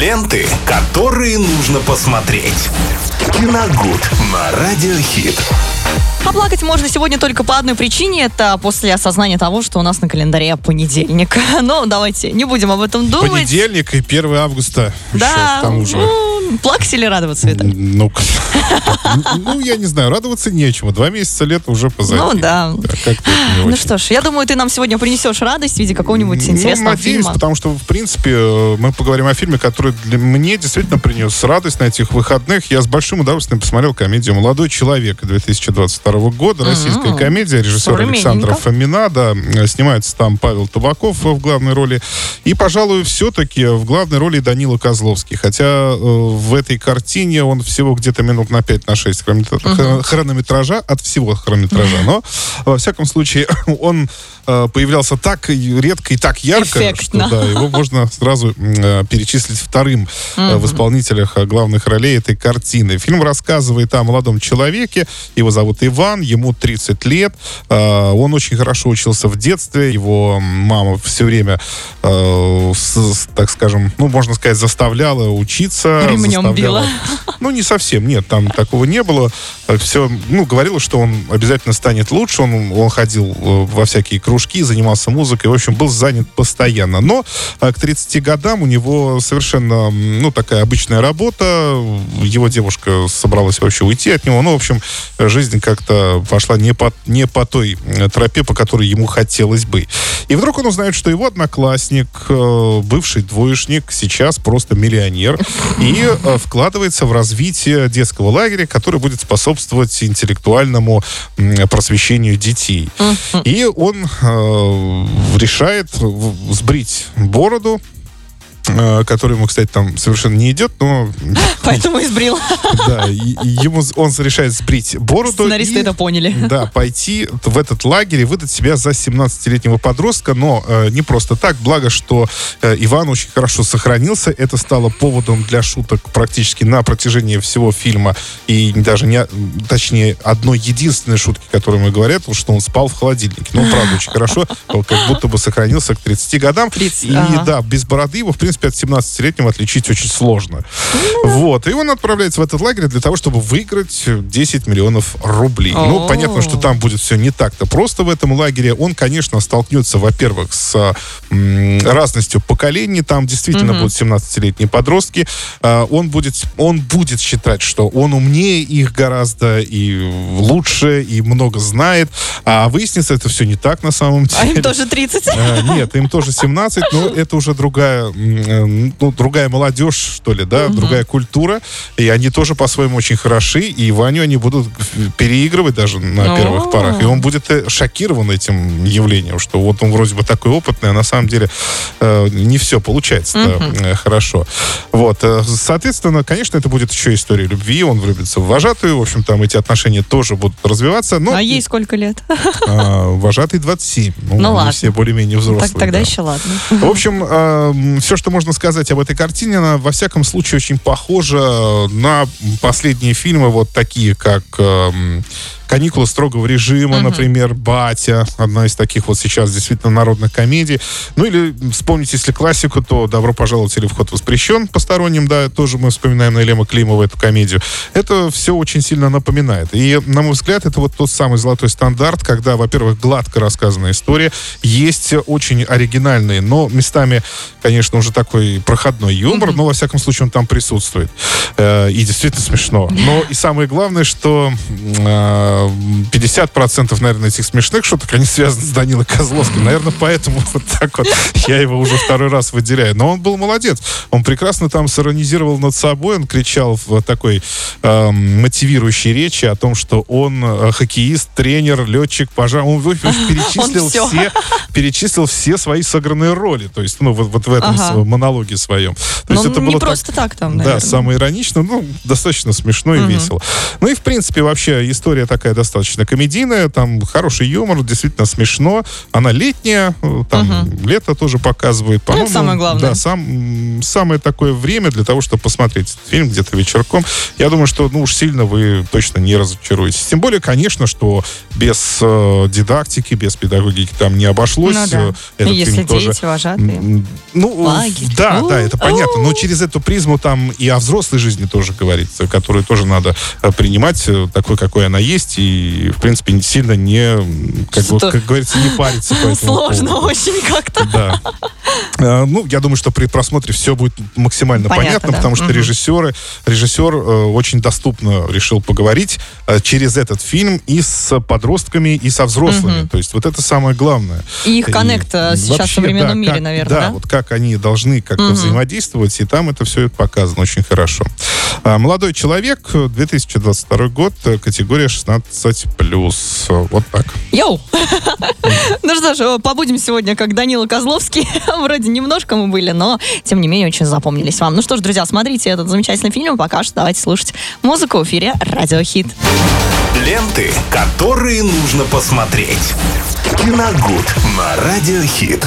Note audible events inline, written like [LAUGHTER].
Ленты, которые нужно посмотреть. Киногуд на Радиохит. Оплакать можно сегодня только по одной причине. Это после осознания того, что у нас на календаре понедельник. [LAUGHS] Но давайте не будем об этом думать. Понедельник и 1 августа. Да, Еще к тому же. ну, плакать или радоваться, Виталий? Ну, [LAUGHS] ну, я не знаю, радоваться нечему. Два месяца лета уже позади. Ну, да. Ну что ж, я думаю, ты нам сегодня принесешь радость в виде какого-нибудь интересного ну, надеюсь, фильма. потому что, в принципе, э, мы поговорим о фильме, который для мне действительно принес радость на этих выходных. Я с большим удовольствием посмотрел комедию «Молодой человек» 2022 года. Российская комедия, режиссер Александр Современненько. Фомина, да, э, снимается там Павел Табаков в главной роли. И, пожалуй, все-таки в главной роли Данила Козловский. Хотя э, в этой картине он всего где-то минут на 5 на 6 хронометра- хронометража от всего хронометража. Но, во всяком случае, [LAUGHS] он э, появлялся так редко и так ярко, Эффектно. что да, его можно сразу э, перечислить вторым э, в исполнителях э, главных ролей этой картины. Фильм рассказывает о молодом человеке. Его зовут Иван, ему 30 лет. Э, Он очень хорошо учился в детстве. Его мама все время, с, так скажем, ну, можно сказать, заставляла учиться. Ремнем заставляла- била. Ну, не совсем, нет, там такого не было. Все, ну, говорила, что он обязательно станет лучше. Он, он ходил э, во всякие кружки, занимался музыкой, в общем, был занят постоянно. Но э, к 30 годам у него совершенно, ну, такая обычная работа. Его девушка собралась вообще уйти от него. Ну, в общем, жизнь как-то пошла не по, не по той э, тропе, по которой ему хотелось бы. И вдруг он узнает, что его одноклассник, э, бывший двоечник, сейчас просто миллионер и э, вкладывается в развитие детского лагеря, который будет способствовать интеллектуальному просвещению детей. И он э, решает сбрить бороду, который ему, кстати, там совершенно не идет, но [LAUGHS] Поэтому избрил. [LAUGHS] да, ему он решает сбрить бороду. Сценаристы и- это поняли. Да, [LAUGHS] пойти в этот лагерь и выдать себя за 17-летнего подростка, но э, не просто так. Благо, что э, Иван очень хорошо сохранился. Это стало поводом для шуток практически на протяжении всего фильма. И даже не, точнее, одной единственной шутки, которую мы говорят, что он спал в холодильнике. Ну, правда, очень хорошо. Как будто бы сохранился к 30 годам. 30, и ага. да, без бороды его, в принципе, от 17-летнего отличить очень сложно. Вот. И он отправляется в этот лагерь для того, чтобы выиграть 10 миллионов рублей. Ну, понятно, что там будет все не так-то просто в этом лагере. Он, конечно, столкнется, во-первых, с разностью поколений. Там действительно будут 17-летние подростки. А, он, будет, он будет считать, что он умнее их гораздо и лучше, и много знает. А выяснится, это все не так на самом деле. А им тоже 30. А, Нет, им тоже 17, но это уже другая, э, ну, другая молодежь, что ли, да, другая культура. И они тоже по-своему очень хороши. И Ваню они будут переигрывать даже на первых порах. И он будет э, шокирован этим явлением, что вот он вроде бы такой опытный, а на самом деле э, не все получается э, хорошо. Вот. э, Соответственно, конечно, это будет еще история любви. Он влюбится в вожатую. В общем, там эти отношения тоже будут развиваться. Но А ей сколько лет? [LAUGHS] а, вожатый 27. Ну, Ну ладно. все более-менее взрослые. Так, тогда да. еще ладно. В общем, все, что можно сказать об этой картине, она во всяком случае очень похожа на последние фильмы, вот такие, как эм, «Каникулы строгого режима», например, «Батя», одна из таких вот сейчас действительно народных комедий. Ну или вспомните, если классику, то «Добро пожаловать» или «Вход воспрещен» посторонним, да, тоже мы вспоминаем на Лема Климова эту комедию. Это все очень сильно напоминает. И, на мой взгляд, это вот тот самый золотой стандарт, когда, во-первых, гладко рассказанная история, есть очень оригинальный, но местами, конечно, уже такой проходной юмор, но, во всяком случае, он там присутствует. Э, И действительно смешно. Но и самое главное, что э, 50% наверное, этих смешных шуток, они связаны с Данилой Козловским. Наверное, поэтому [LAUGHS] вот так вот я его уже второй раз выделяю. Но он был молодец. Он прекрасно там сиронизировал над собой. Он кричал в такой эм, мотивирующей речи о том, что он э, хоккеист, тренер, летчик, пожар. Он, [LAUGHS] перечислил всё. все, перечислил все свои сыгранные роли. То есть, ну, вот, вот в этом Ага. монологе своем. То есть Ну, это не было так- просто так там, да, наверное. самое ироничное, ну, достаточно смешно и весело. Ну и, в принципе, вообще история такая такая достаточно комедийная, там хороший юмор, действительно смешно. Она летняя, э, там угу. лето тоже показывает. Ну, это самое главное. Да, сам, самое такое время для того, чтобы посмотреть фильм где-то вечерком. Я думаю, что ну уж сильно вы точно не разочаруетесь. Тем более, конечно, что без э, дидактики, без педагогики там не обошлось. Ну, да. Этот Если фильм дети тоже... вожатые. Ну, Флаги. да, да, это понятно. Но через эту призму там и о взрослой жизни тоже говорится, которую тоже надо э, принимать э, такой, какой она есть, и, в принципе, сильно не, как, вот, как говорится, не париться по этому Сложно поводу. очень как-то. Да. [LAUGHS] А, ну, я думаю, что при просмотре все будет максимально понятно, понятно да. потому что угу. режиссеры, режиссер э, очень доступно решил поговорить э, через этот фильм и с подростками, и со взрослыми. Угу. То есть вот это самое главное. И их коннект э, сейчас вообще, в современном да, мире, как, наверное, да? Да, вот как они должны как-то угу. взаимодействовать, и там это все показано очень хорошо. А, молодой человек, 2022 год, категория 16+. Вот так. Йоу! [LAUGHS] Ну что ж, побудем сегодня как Данила Козловский. [LAUGHS] Вроде немножко мы были, но тем не менее очень запомнились вам. Ну что ж, друзья, смотрите этот замечательный фильм. Пока что давайте слушать музыку в эфире Радиохит. Ленты, которые нужно посмотреть. Киногуд на Радиохит.